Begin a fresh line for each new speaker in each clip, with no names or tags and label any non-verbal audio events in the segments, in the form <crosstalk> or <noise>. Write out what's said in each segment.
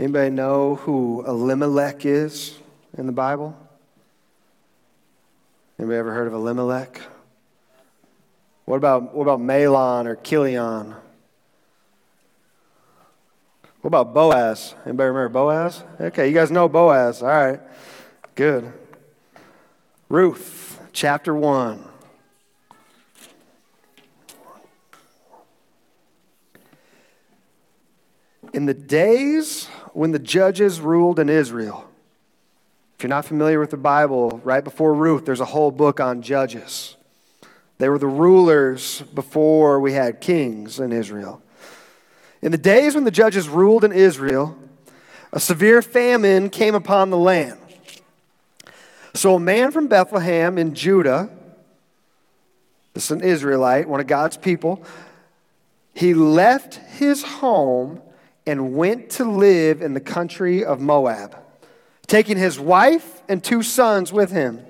Anybody know who Elimelech is in the Bible? Anybody ever heard of Elimelech? What about, what about Mahlon or Chilion? What about Boaz? Anybody remember Boaz? Okay, you guys know Boaz. All right, good. Ruth, chapter 1. In the days when the judges ruled in Israel, if you're not familiar with the Bible, right before Ruth, there's a whole book on judges. They were the rulers before we had kings in Israel. In the days when the judges ruled in Israel, a severe famine came upon the land. So a man from Bethlehem in Judah, this is an Israelite, one of God's people, he left his home and went to live in the country of Moab taking his wife and two sons with him.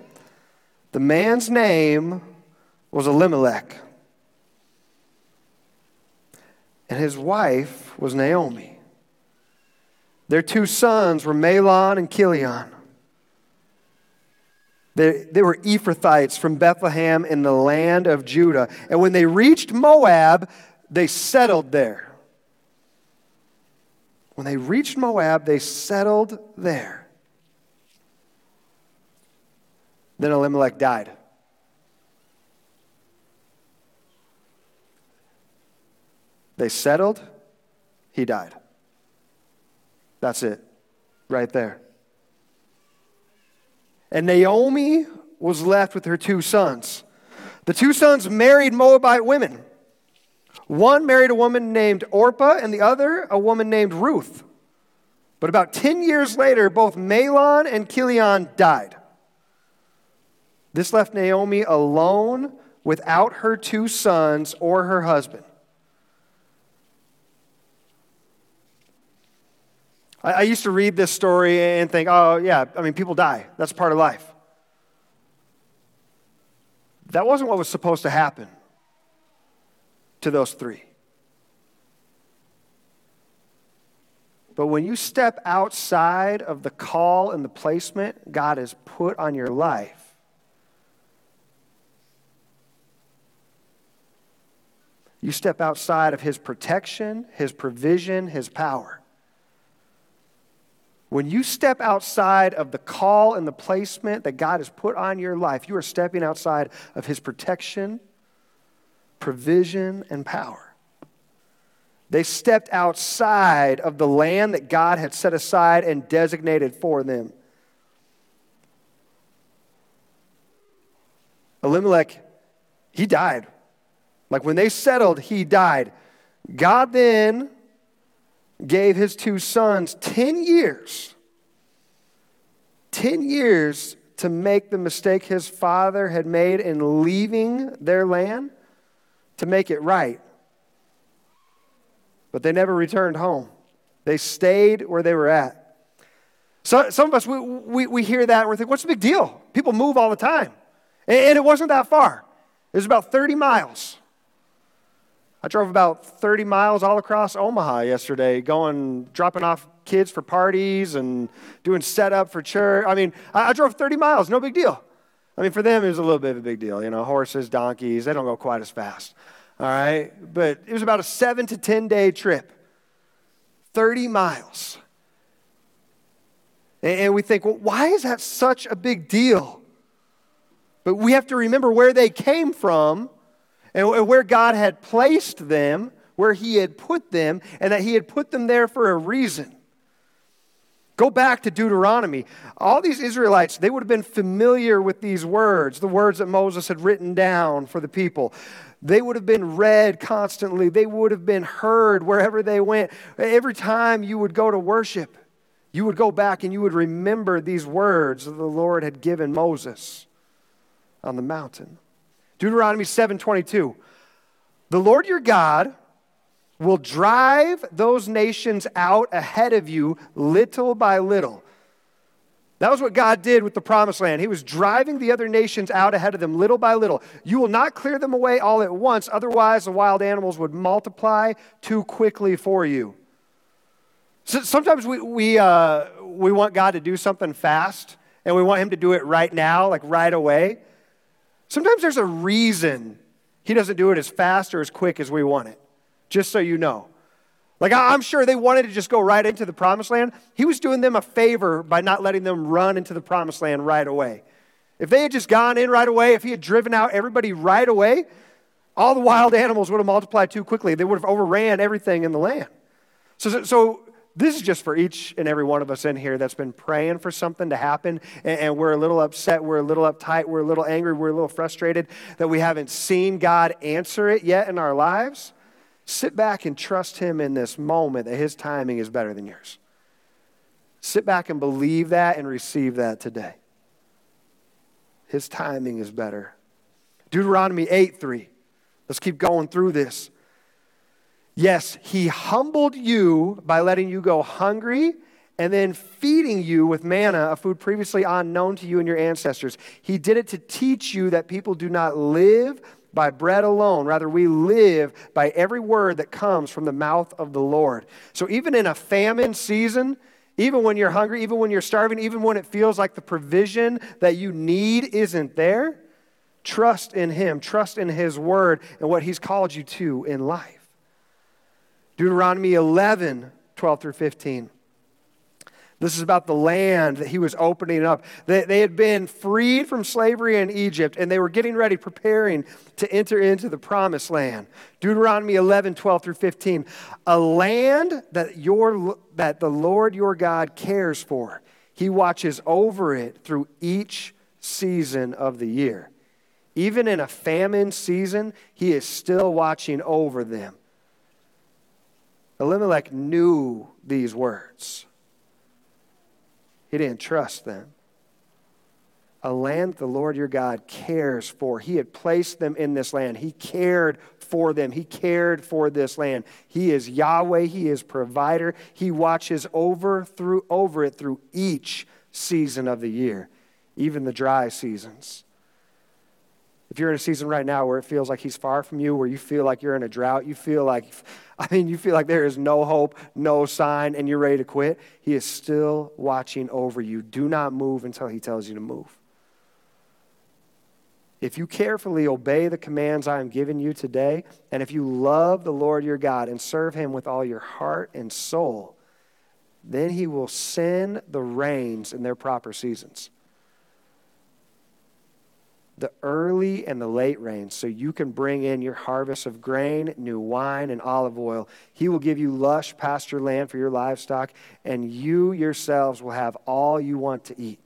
The man's name was Elimelech, and his wife was Naomi. Their two sons were Mahlon and Chilion. They, they were Ephrathites from Bethlehem in the land of Judah. And when they reached Moab, they settled there. When they reached Moab, they settled there. Then Elimelech died. They settled, he died. That's it, right there. And Naomi was left with her two sons. The two sons married Moabite women. One married a woman named Orpah, and the other a woman named Ruth. But about 10 years later, both Mahlon and Chilion died. This left Naomi alone without her two sons or her husband. I, I, used to read this story and think, oh, yeah, I mean, people die. That's part of life. That wasn't what was supposed to happen to those three. But when you step outside of the call and the placement God has put on your life, You step outside of His protection, His provision, His power. When you step outside of the call and the placement that God has put on your life, you are stepping outside of His protection, provision, and power. They stepped outside of the land that God had set aside and designated for them. Elimelech, he died like when they settled, he died. God then gave his two sons 10 years, 10 years to make the mistake his father had made in leaving their land, to make it right. But they never returned home. They stayed where they were at. So, some of us, we, we, we hear that and we think, what's the big deal? People move all the time. And, and it wasn't that far, it was about 30 miles. I drove about 30 miles all across Omaha yesterday, going, dropping off kids for parties and doing setup for church. I mean, I, I drove 30 miles, no big deal. I mean, for them, it was a little bit of a big deal. You know, horses, donkeys, they don't go quite as fast. All right? But it was about a seven to 10 day trip, 30 miles. And, and we think, well, why is that such a big deal? But we have to remember where they came from and where God had placed them, where He had put them, and that He had put them there for a reason. Go back to Deuteronomy. All these Israelites, they would have been familiar with these words, the words that Moses had written down for the people. They would have been read constantly, they would have been heard wherever they went. Every time you would go to worship, you would go back and you would remember these words that the Lord had given Moses on the mountain. Deuteronomy 7:22. The Lord your God will drive those nations out ahead of you little by little. That was what God did with the promised land. He was driving the other nations out ahead of them little by little. You will not clear them away all at once, otherwise, the wild animals would multiply too quickly for you. So sometimes we, we, uh, we want God to do something fast and we want Him to do it right now, like right away. Sometimes there's a reason He doesn't do it as fast or as quick as we want it, just so you know. Like, I'm sure they wanted to just go right into the promised land. He was doing them a favor by not letting them run into the promised land right away. If they had just gone in right away, if he had driven out everybody right away, all the wild animals would have multiplied too quickly. They would have overran everything in the land. So, so this is just for each and every one of us in here that's been praying for something to happen, and, and we're a little upset, we're a little uptight, we're a little angry, we're a little frustrated that we haven't seen God answer it yet in our lives. Sit back and trust Him in this moment that His timing is better than yours. Sit back and believe that and receive that today. His timing is better. Deuteronomy 8 3. Let's keep going through this. Yes, he humbled you by letting you go hungry and then feeding you with manna, a food previously unknown to you and your ancestors. He did it to teach you that people do not live by bread alone. Rather, we live by every word that comes from the mouth of the Lord. So, even in a famine season, even when you're hungry, even when you're starving, even when it feels like the provision that you need isn't there, trust in Him, trust in His word and what He's called you to in life. Deuteronomy 11, 12 through 15. This is about the land that he was opening up. They, they had been freed from slavery in Egypt and they were getting ready, preparing to enter into the promised land. Deuteronomy 11, 12 through 15. A land that, your, that the Lord your God cares for. He watches over it through each season of the year. Even in a famine season, he is still watching over them. Elimelech knew these words. He didn't trust them. A land the Lord your God cares for. He had placed them in this land. He cared for them. He cared for this land. He is Yahweh. He is provider. He watches over through over it through each season of the year, even the dry seasons. If you're in a season right now where it feels like he's far from you, where you feel like you're in a drought, you feel like, <laughs> I mean, you feel like there is no hope, no sign, and you're ready to quit, he is still watching over you. Do not move until he tells you to move. If you carefully obey the commands I am giving you today, and if you love the Lord your God and serve him with all your heart and soul, then he will send the rains in their proper seasons the early and the late rains so you can bring in your harvest of grain, new wine, and olive oil. He will give you lush pasture land for your livestock, and you yourselves will have all you want to eat.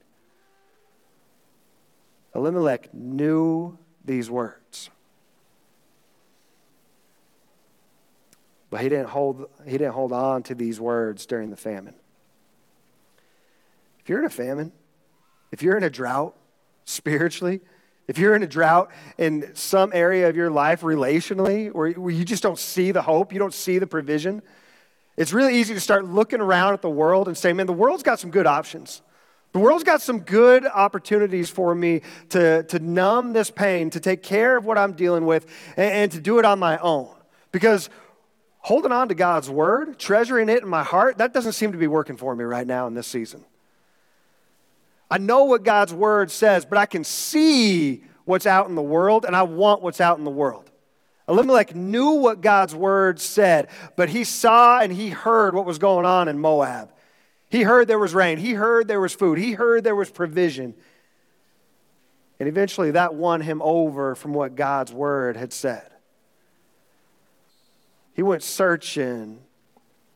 Elimelech knew these words. But he didn't hold, he didn't hold on to these words during the famine. If you're in a famine, if you're in a drought spiritually, if you're in a drought in some area of your life relationally, where, you just don't see the hope, you don't see the provision, it's really easy to start looking around at the world and say, man, the world's got some good options. The world's got some good opportunities for me to, to numb this pain, to take care of what I'm dealing with, and, and to do it on my own. Because holding on to God's word, treasuring it in my heart, that doesn't seem to be working for me right now in this season. I know what God's word says, but I can see what's out in the world, and I want what's out in the world. Elimelech knew what God's word said, but he saw and he heard what was going on in Moab. He heard there was rain, he heard there was food, he heard there was provision. And eventually that won him over from what God's word had said. He went searching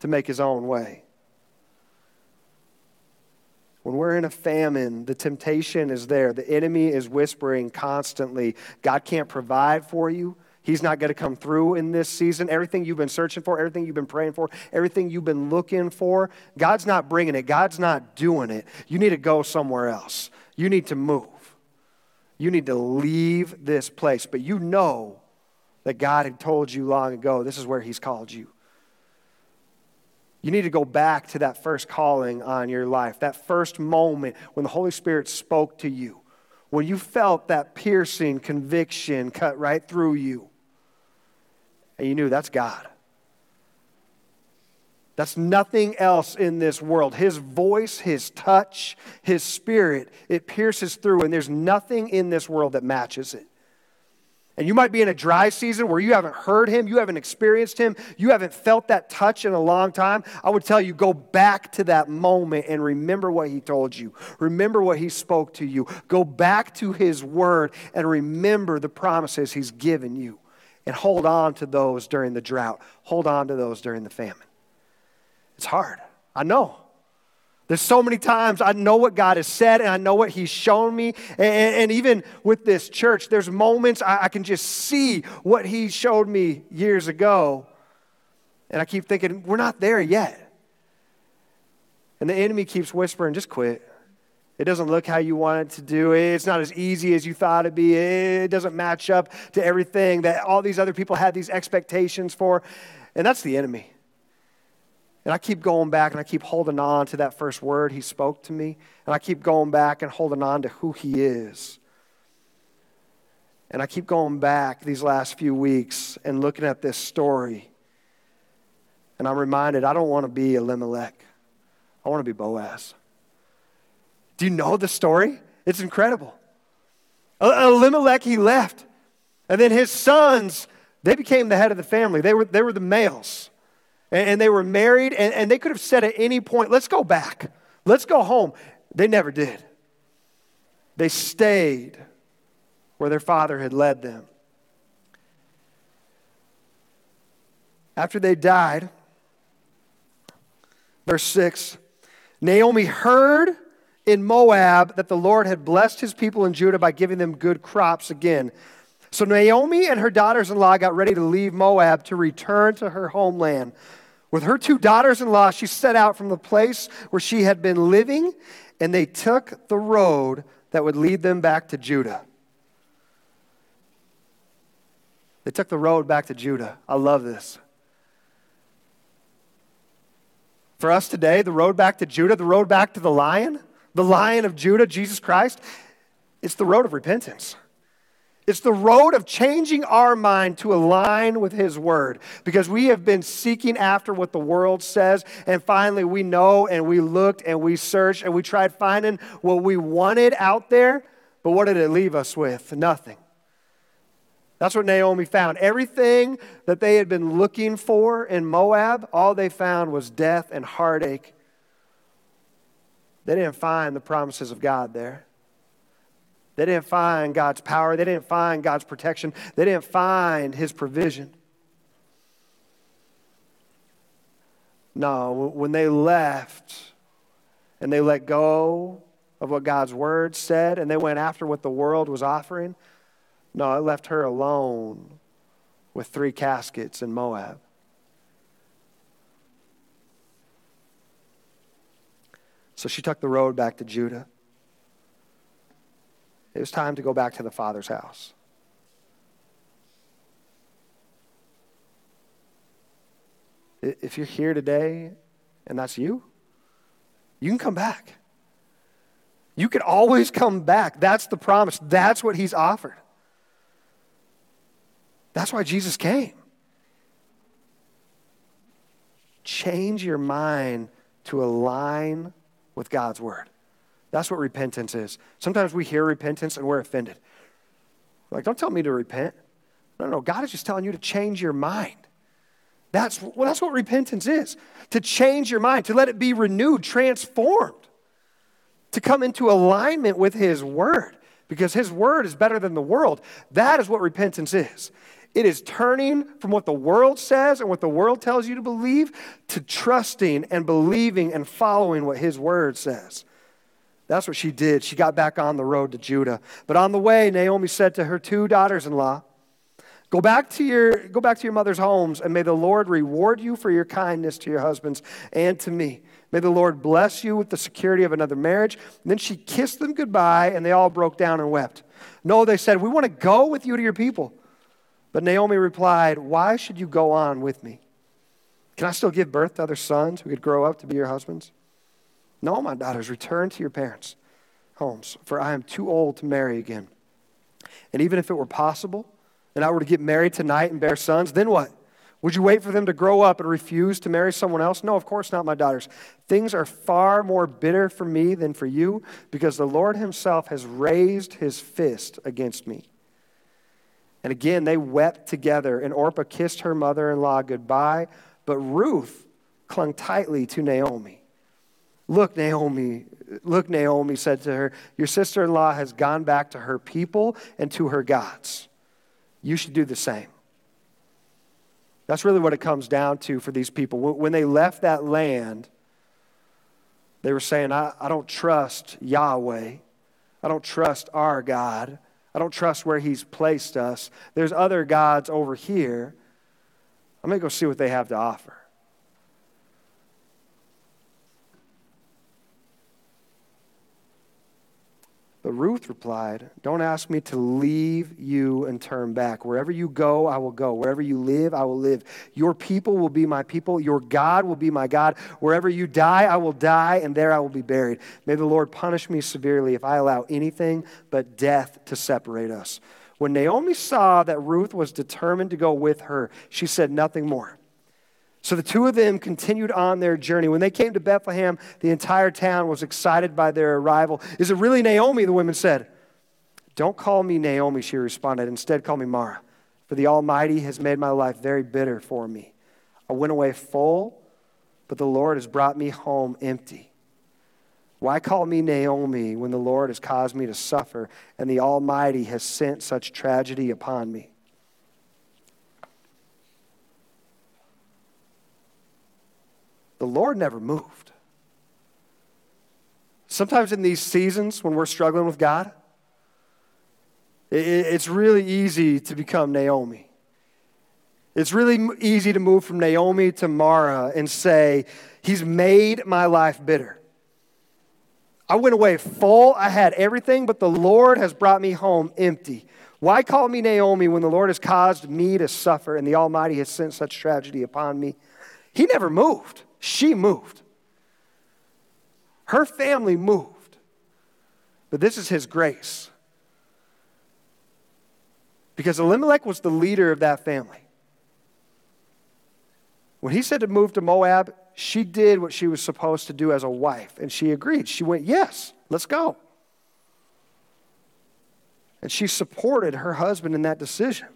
to make his own way. When we're in a famine, the temptation is there. The enemy is whispering constantly God can't provide for you. He's not going to come through in this season. Everything you've been searching for, everything you've been praying for, everything you've been looking for, God's not bringing it. God's not doing it. You need to go somewhere else. You need to move. You need to leave this place. But you know that God had told you long ago this is where He's called you. You need to go back to that first calling on your life, that first moment when the Holy Spirit spoke to you, when you felt that piercing conviction cut right through you. And you knew that's God. That's nothing else in this world. His voice, His touch, His spirit, it pierces through, and there's nothing in this world that matches it. And you might be in a dry season where you haven't heard him, you haven't experienced him, you haven't felt that touch in a long time. I would tell you, go back to that moment and remember what he told you. Remember what he spoke to you. Go back to his word and remember the promises he's given you. And hold on to those during the drought, hold on to those during the famine. It's hard. I know. There's so many times I know what God has said and I know what He's shown me. And, and even with this church, there's moments I, I can just see what He showed me years ago. And I keep thinking, we're not there yet. And the enemy keeps whispering, just quit. It doesn't look how you want it to do. It's not as easy as you thought it'd be. It doesn't match up to everything that all these other people had these expectations for. And that's the enemy. And I keep going back and I keep holding on to that first word he spoke to me. And I keep going back and holding on to who he is. And I keep going back these last few weeks and looking at this story. And I'm reminded I don't want to be Elimelech, I want to be Boaz. Do you know the story? It's incredible. Elimelech, he left. And then his sons, they became the head of the family. They were, they were the males and, they were married, and, and they could have said at any point, let's go back, let's go home. They never did. They stayed where their father had led them. After they died, verse 6 Naomi heard in Moab that the Lord had blessed his people in Judah by giving them good crops again. So Naomi and her daughters in law got ready to leave Moab to return to her homeland. With her two daughters in law, she set out from the place where she had been living, and they took the road that would lead them back to Judah. They took the road back to Judah. I love this. For us today, the road back to Judah, the road back to the lion, the lion of Judah, Jesus Christ, it's the road of repentance. It's the road of changing our mind to align with His Word because we have been seeking after what the world says, and finally we know and we looked and we searched and we tried finding what we wanted out there, but what did it leave us with? Nothing. That's what Naomi found. Everything that they had been looking for in Moab, all they found was death and heartache. They didn't find the promises of God there. They didn't find God's power. They didn't find God's protection. They didn't find His provision. No, when they left and they let go of what God's word said and they went after what the world was offering, no, it left her alone with three caskets in Moab. So she took the road back to Judah. It was time to go back to the Father's house. If you're here today and that's you, you can come back. You can always come back. That's the promise. That's what He's offered. That's why Jesus came. Change your mind to align with God's Word. That's what repentance is. Sometimes we hear repentance and we're offended. We're like, don't tell me to repent. No, no, God is just telling you to change your mind. That's, well, that's what repentance is to change your mind, to let it be renewed, transformed, to come into alignment with His Word, because His Word is better than the world. That is what repentance is. It is turning from what the world says and what the world tells you to believe to trusting and believing and following what His Word says. That's what she did. She got back on the road to Judah. But on the way, Naomi said to her two daughters in law, Go back, to your, go back to your mother's homes, and may the Lord reward you for your kindness to your husbands and to me. May the Lord bless you with the security of another marriage. And then she kissed them goodbye, and they all broke down and wept. No, they said, We want to go with you to your people. But Naomi replied, Why should you go on with me? Can I still give birth to other sons who could grow up to be your husbands? No, my daughters, return to your parents' homes, for I am too old to marry again. And even if it were possible, and I were to get married tonight and bear sons, then what? Would you wait for them to grow up and refuse to marry someone else? No, of course not, my daughters. Things are far more bitter for me than for you because the Lord Himself has raised His fist against me. And again, they wept together, and Orpah kissed her mother in law goodbye, but Ruth clung tightly to Naomi. Look, Naomi, look, Naomi said to her, Your sister in law has gone back to her people and to her gods. You should do the same. That's really what it comes down to for these people. When they left that land, they were saying, I, I don't trust Yahweh. I don't trust our God. I don't trust where He's placed us. There's other gods over here. I'm going to go see what they have to offer. But Ruth replied, Don't ask me to leave you and turn back. Wherever you go, I will go. Wherever you live, I will live. Your people will be my people. Your God will be my God. Wherever you die, I will die, and there I will be buried. May the Lord punish me severely if I allow anything but death to separate us. When Naomi saw that Ruth was determined to go with her, she said nothing more. So the two of them continued on their journey. When they came to Bethlehem, the entire town was excited by their arrival. Is it really Naomi? The women said. Don't call me Naomi, she responded. Instead, call me Mara, for the Almighty has made my life very bitter for me. I went away full, but the Lord has brought me home empty. Why call me Naomi when the Lord has caused me to suffer and the Almighty has sent such tragedy upon me? The Lord never moved. Sometimes in these seasons when we're struggling with God, it's really easy to become Naomi. It's really easy to move from Naomi to Mara and say, He's made my life bitter. I went away full, I had everything, but the Lord has brought me home empty. Why call me Naomi when the Lord has caused me to suffer and the Almighty has sent such tragedy upon me? He never moved. She moved. Her family moved. But this is his grace. Because Elimelech was the leader of that family. When he said to move to Moab, she did what she was supposed to do as a wife, and she agreed. She went, Yes, let's go. And she supported her husband in that decision.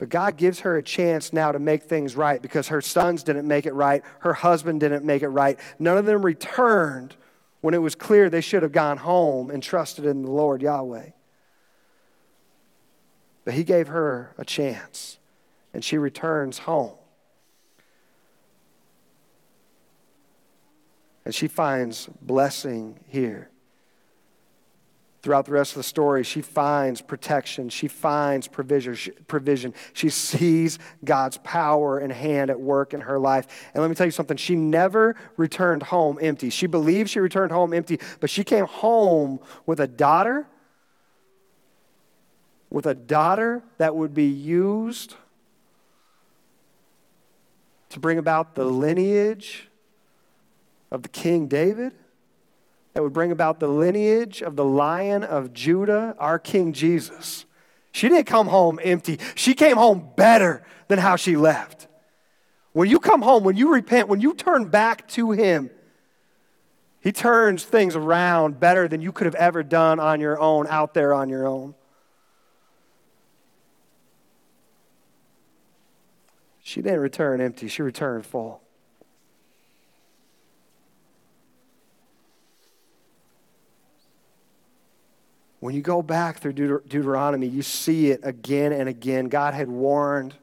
But God gives her a chance now to make things right because her sons didn't make it right. Her husband didn't make it right. None of them returned when it was clear they should have gone home and trusted in the Lord Yahweh. But He gave her a chance, and she returns home. And she finds blessing here throughout the rest of the story, she finds protection. She finds provision. She sees God's power and hand at work in her life. And let me tell you something she never returned home empty. She believed she returned home empty, but she came home with a daughter, with a daughter that would be used to bring about the lineage of the King David that would bring about the lineage of the lion of Judah, our King Jesus. She didn't come home empty. She came home better than how she left. When you come home, when you repent, when you turn back to Him, He turns things around better than you could have ever done on your own, out there on your own. She didn't return empty, she returned full. When you go back through Deut- Deuteronomy, you see it again and again. God had warned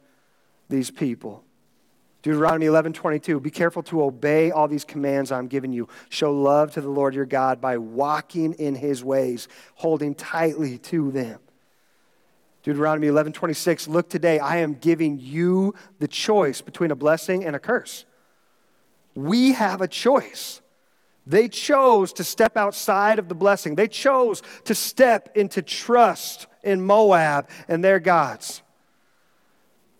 these people. Deuteronomy 11, 22, be careful to obey all these commands I'm giving you. Show love to the Lord your God by walking in his ways, holding tightly to them. Deuteronomy 11, 26, look today, I am giving you the choice between a blessing and a curse. We have a choice. They chose to step outside of the blessing. They chose to step into trust in Moab and their gods.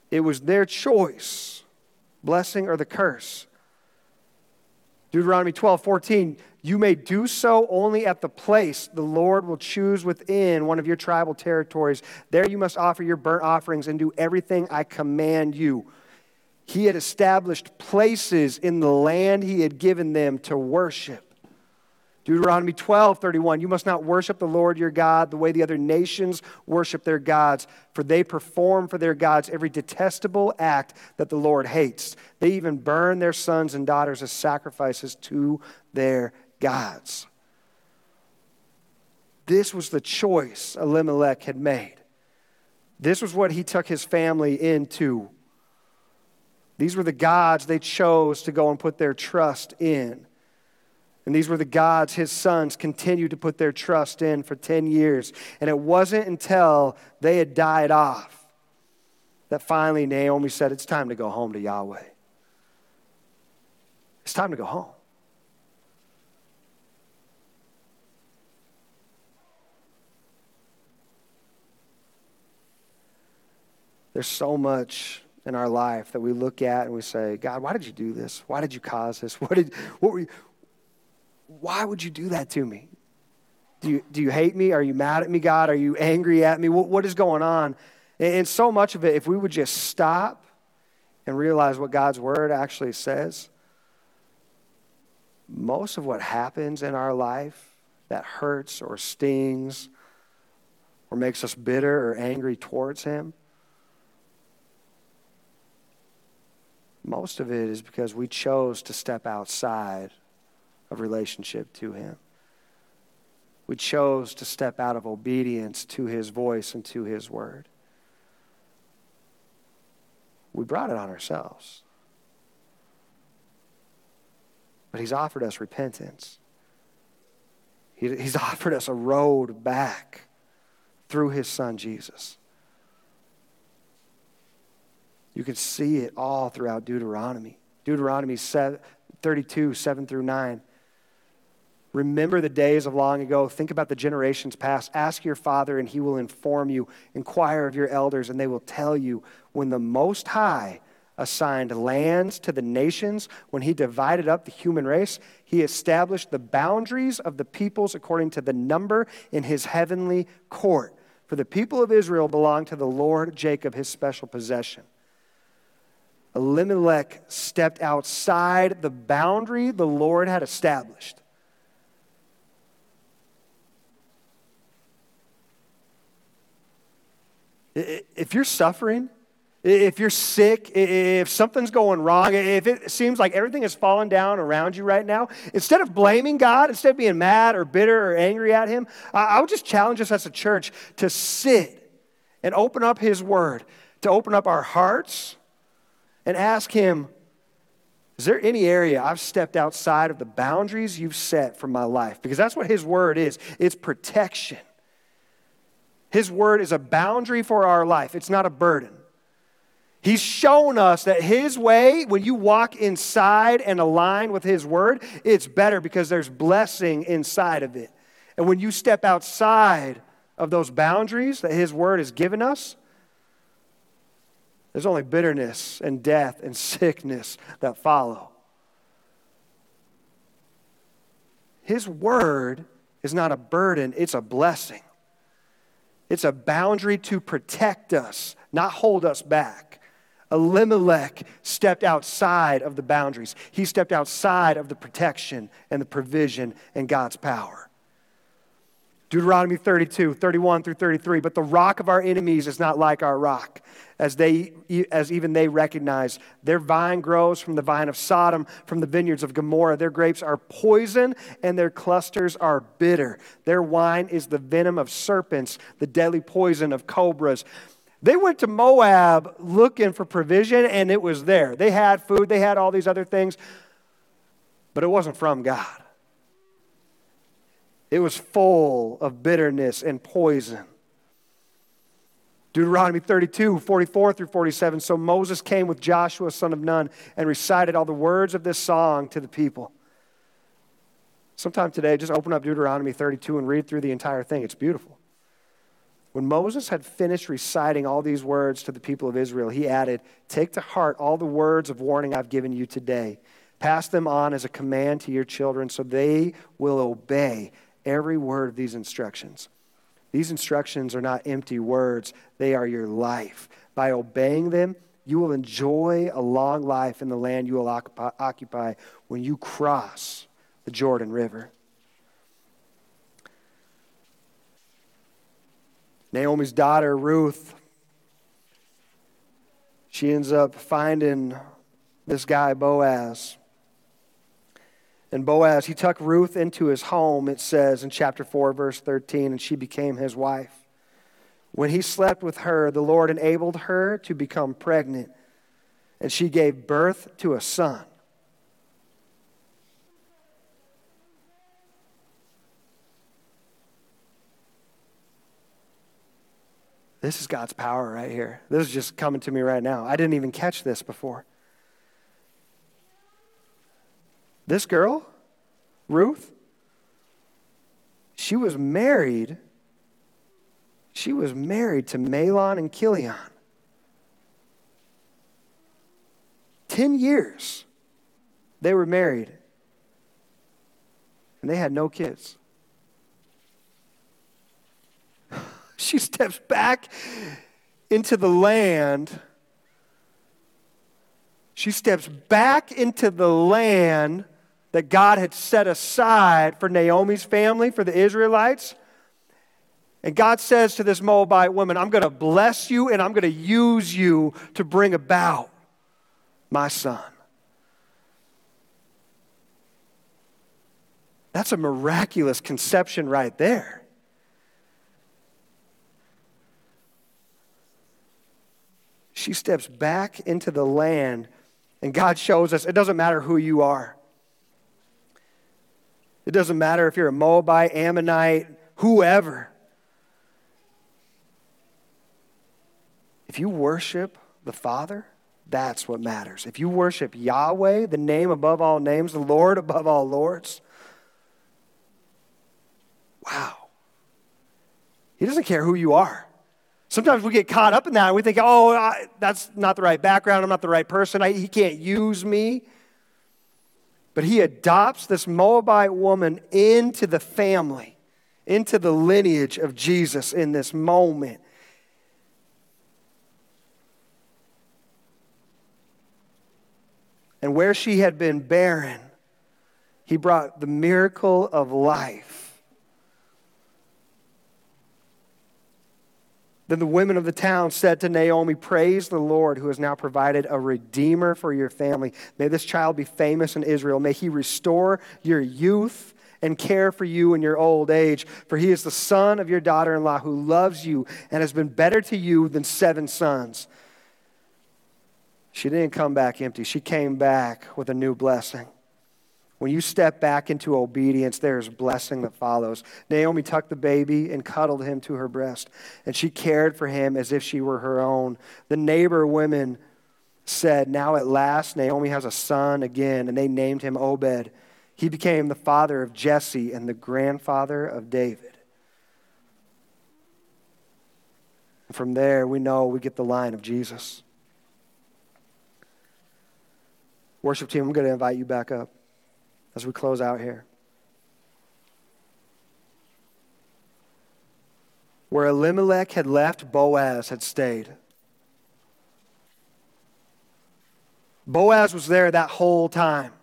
It was their choice, blessing or the curse. Deuteronomy 12, 14, you may do so only at the place the Lord will choose within one of your tribal territories. There you must offer your burnt offerings and do everything I command you. He had established places in the land he had given them to worship. Deuteronomy 12, 31, you must not worship the Lord your God the way the other nations worship their gods, for they perform for their gods every detestable act that the Lord hates. They even burn their sons and daughters as sacrifices to their gods. This was the choice Elimelech had made. This was what he took his family into. These were the gods they chose to go and put their trust in. And these were the gods his sons continued to put their trust in for 10 years. And it wasn't until they had died off that finally Naomi said, It's time to go home to Yahweh. It's time to go home. There's so much in our life that we look at and we say, God, why did you do this? Why did you cause this? <laughs> What did, what were you, why would you do that to me? Do you, do you hate me? Are you mad at me, God? Are you angry at me? What, what is going on? And, and so much of it, if we would just stop and realize what God's word actually says, most of what happens in our life that hurts or stings or makes us bitter or angry towards Him, most of it is because we chose to step outside of relationship to Him. We chose to step out of obedience to His voice and to His word. We brought it on ourselves. But He's offered us repentance. He's <laughs> offered us a road back through His Son, Jesus. You can see it all throughout Deuteronomy. Deuteronomy 32, 7 through 9. Remember the days of long ago. Think about the generations past. Ask your father, and he will inform you. Inquire of your elders, and they will tell you. When the Most High assigned lands to the nations, when he divided up the human race, he established the boundaries of the peoples according to the number in his heavenly court. For the people of Israel belong to the Lord Jacob, his special possession. Elimelech stepped outside the boundary the Lord had established. If you're suffering, if you're sick, if something's going wrong, if it seems like everything is falling down around you right now, instead of blaming God, instead of being mad or bitter or angry at Him, I would just challenge us as a church to sit and open up His Word, to open up our hearts and ask Him, is there any area I've stepped outside of the boundaries you've set for my life? Because that's what His Word is it's protection. His word is a boundary for our life, it's not a burden. He's shown us that His way, when you walk inside and align with His word, it's better because there's blessing inside of it. And when you step outside of those boundaries that His word has given us, there's only bitterness and death and sickness that follow. His word is not a burden, it's a blessing. It's a boundary to protect us, not hold us back. Elimelech stepped outside of the boundaries. He stepped outside of the protection and the provision and God's power. Deuteronomy 32, 31 through 33. But the rock of our enemies is not like our rock, as, they, as even they recognize. Their vine grows from the vine of Sodom, from the vineyards of Gomorrah. Their grapes are poison, and their clusters are bitter. Their wine is the venom of serpents, the deadly poison of cobras. They went to Moab looking for provision, and it was there. They had food, they had all these other things, but it wasn't from God. It was full of bitterness and poison. Deuteronomy 32, 44 through 47. So Moses came with Joshua, son of Nun, and recited all the words of this song to the people. Sometime today, just open up Deuteronomy 32 and read through the entire thing. It's beautiful. When Moses had finished reciting all these words to the people of Israel, he added, Take to heart all the words of warning I've given you today. Pass them on as a command to your children so they will obey every word of these instructions. These instructions are not empty words, they are your life. By obeying them, you will enjoy a long life in the land you will occupy when you cross the Jordan River. Naomi's daughter, Ruth, she ends up finding this guy, Boaz. And Boaz, he took Ruth into his home, it says in chapter 4, verse 13, and she became his wife. When he slept with her, the Lord enabled her to become pregnant, and she gave birth to a son. This is God's power right here. This is just coming to me right now. I didn't even catch this before. This girl, Ruth, she was married. She was married to Mahlon and Chilion. Ten years they were married, and they had no kids. <sighs> she steps back into the land. She steps back into the land that God had set aside for Naomi's family, for the Israelites. And God says to this Moabite woman, I'm going to bless you and I'm going to use you to bring about my son. That's a miraculous conception right there. She steps back into the land, and God shows us it doesn't matter who you are. It doesn't matter if you're a Moabite, Ammonite, whoever. If you worship the Father, that's what matters. If you worship Yahweh, the name above all names, the Lord above all lords, wow. He doesn't care who you are. Sometimes we get caught up in that and we think, oh, I, that's not the right background. I'm not the right person. I, he can't use me. But he adopts this Moabite woman into the family, into the lineage of Jesus in this moment. And where she had been barren, he brought the miracle of life Then the women of the town said to Naomi, Praise the Lord who has now provided a redeemer for your family. May this child be famous in Israel. May he restore your youth and care for you in your old age. For he is the son of your daughter in law who loves you and has been better to you than seven sons. She didn't come back empty, she came back with a new blessing. When you step back into obedience, there's blessing that follows. Naomi tucked the baby and cuddled him to her breast, and she cared for him as if she were her own. The neighbor women said, Now at last Naomi has a son again, and they named him Obed. He became the father of Jesse and the grandfather of David. From there, we know we get the line of Jesus. Worship team, I'm going to invite you back up as we close out here. Where Elimelech had left, Boaz had stayed. Boaz was there that whole time.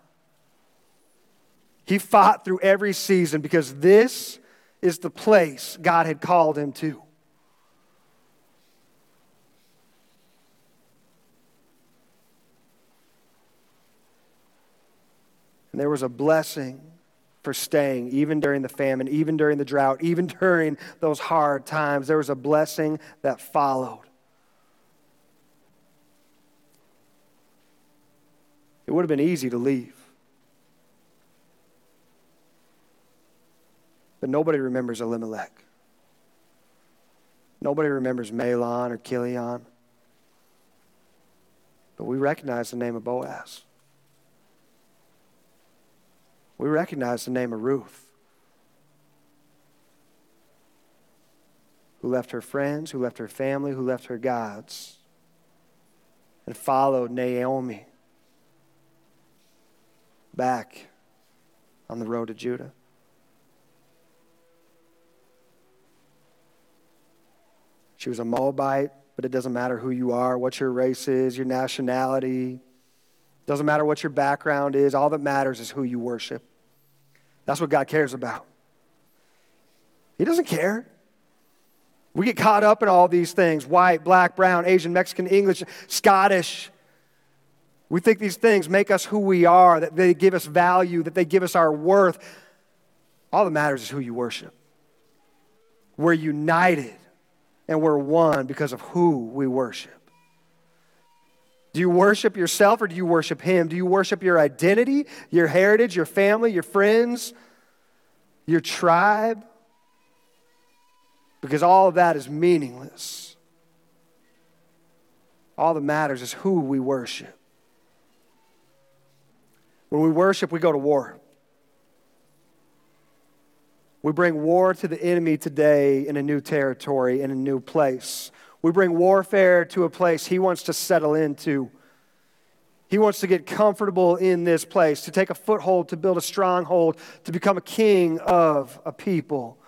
He fought through every season because this is the place God had called him to. And there was a blessing for staying, even during the famine, even during the drought, <laughs> even during those hard times. There was a blessing that followed. It would have been easy to leave. But nobody remembers Elimelech. Nobody remembers Mahlon or Chilion. But we recognize the name of Boaz we recognize the name of Ruth, who left her friends, who left her family, who left her gods, and followed Naomi. back on the road to Judah. She was a Moabite, but it doesn't matter who you are, what your race is, your nationality. Doesn't matter what your background is. All that matters is who you worship. That's what God cares about. He doesn't care. We get caught up in all these things white, black, brown, Asian, Mexican, English, Scottish. We think these things make us who we are, that they give us value, that they give us our worth. All that matters is who you worship. We're united and we're one because of who we worship. Do you worship yourself or do you worship Him? Do you worship your identity, your heritage, your family, your friends, your tribe? Because all of that is meaningless. All that matters is who we worship. When we worship, we go to war. We bring war to the enemy today in a new territory, in a new place. We bring warfare to a place he wants to settle into. He wants to get comfortable in this place, to take a foothold, to build a stronghold, to become a king of a people.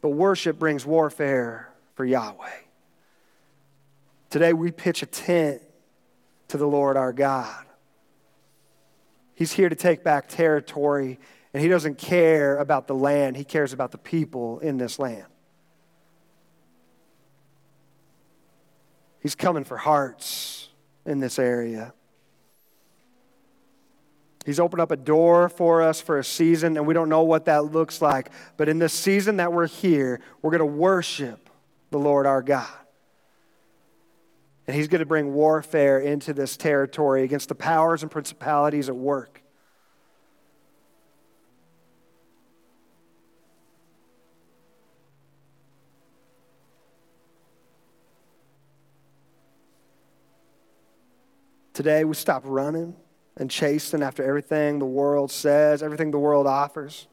But worship brings warfare for Yahweh. Today we pitch a tent to the Lord our God. He's here to take back territory, and He doesn't care about the land, He cares about the people in this land. He's coming for hearts in this area. He's opened up a door for us for a season, and we don't know what that looks like. But in this season that we're here, we're going to worship the Lord our God. And he's going to bring warfare into this territory against the powers and principalities at work. Today, we stop running and chasing after everything the world says, everything the world offers.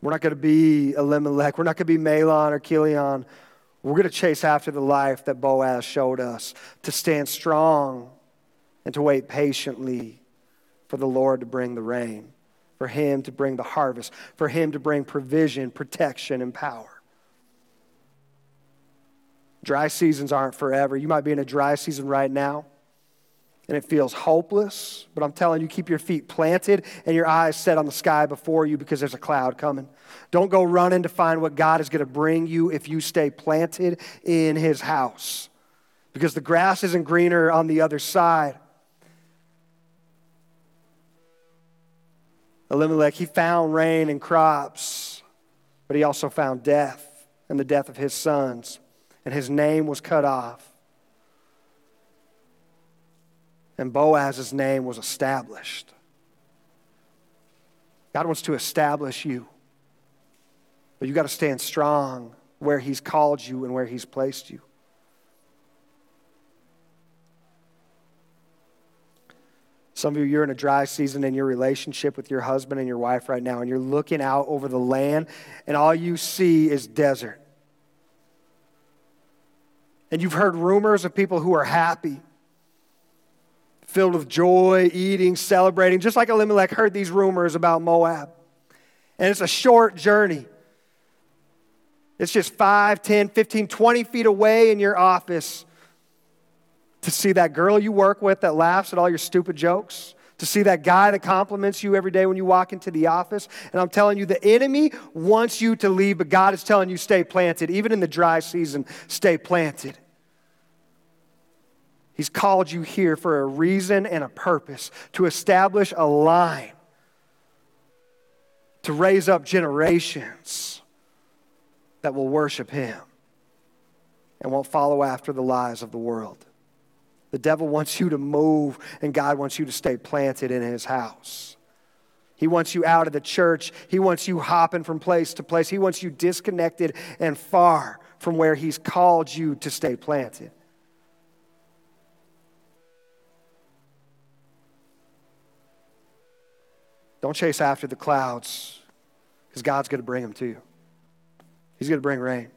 We're not going to be Elimelech. We're not going to be Mahlon or Chilion. We're going to chase after the life that Boaz showed us to stand strong and to wait patiently for the Lord to bring the rain, for Him to bring the harvest, for Him to bring provision, protection, and power. Dry seasons aren't forever. You might be in a dry season right now and it feels hopeless, but I'm telling you, keep your feet planted and your eyes set on the sky before you because there's a cloud coming. Don't go running to find what God is going to bring you if you stay planted in His house because the grass isn't greener on the other side. Elimelech, he found rain and crops, but he also found death and the death of his sons, and his name was cut off and Boaz's name was established. God wants to establish you, but you got to stand strong where He's called you and where He's placed you. Some of you, you're in a dry season in your relationship with your husband and your wife right now, and you're looking out over the land, and all you see is desert. And you've heard rumors of people who are happy filled with joy, eating, celebrating, just like Elimelech heard these rumors about Moab. And it's a short journey. It's just 5, 10, 15, 20 feet away in your office to see that girl you work with that laughs at all your stupid jokes, to see that guy that compliments you every day when you walk into the office. And I'm telling you, the enemy wants you to leave, but God is telling you, stay planted. Even in the dry season, stay planted. He's called you here for a reason and a purpose to establish a line, to raise up generations that will worship Him and won't follow after the lies of the world. The devil wants you to move, and God wants you to stay planted in His house. He wants you out of the church. He wants you hopping from place to place. He wants you disconnected and far from where He's called you to stay planted. Don't chase after the clouds because God's going to bring them to you. He's going to bring rain.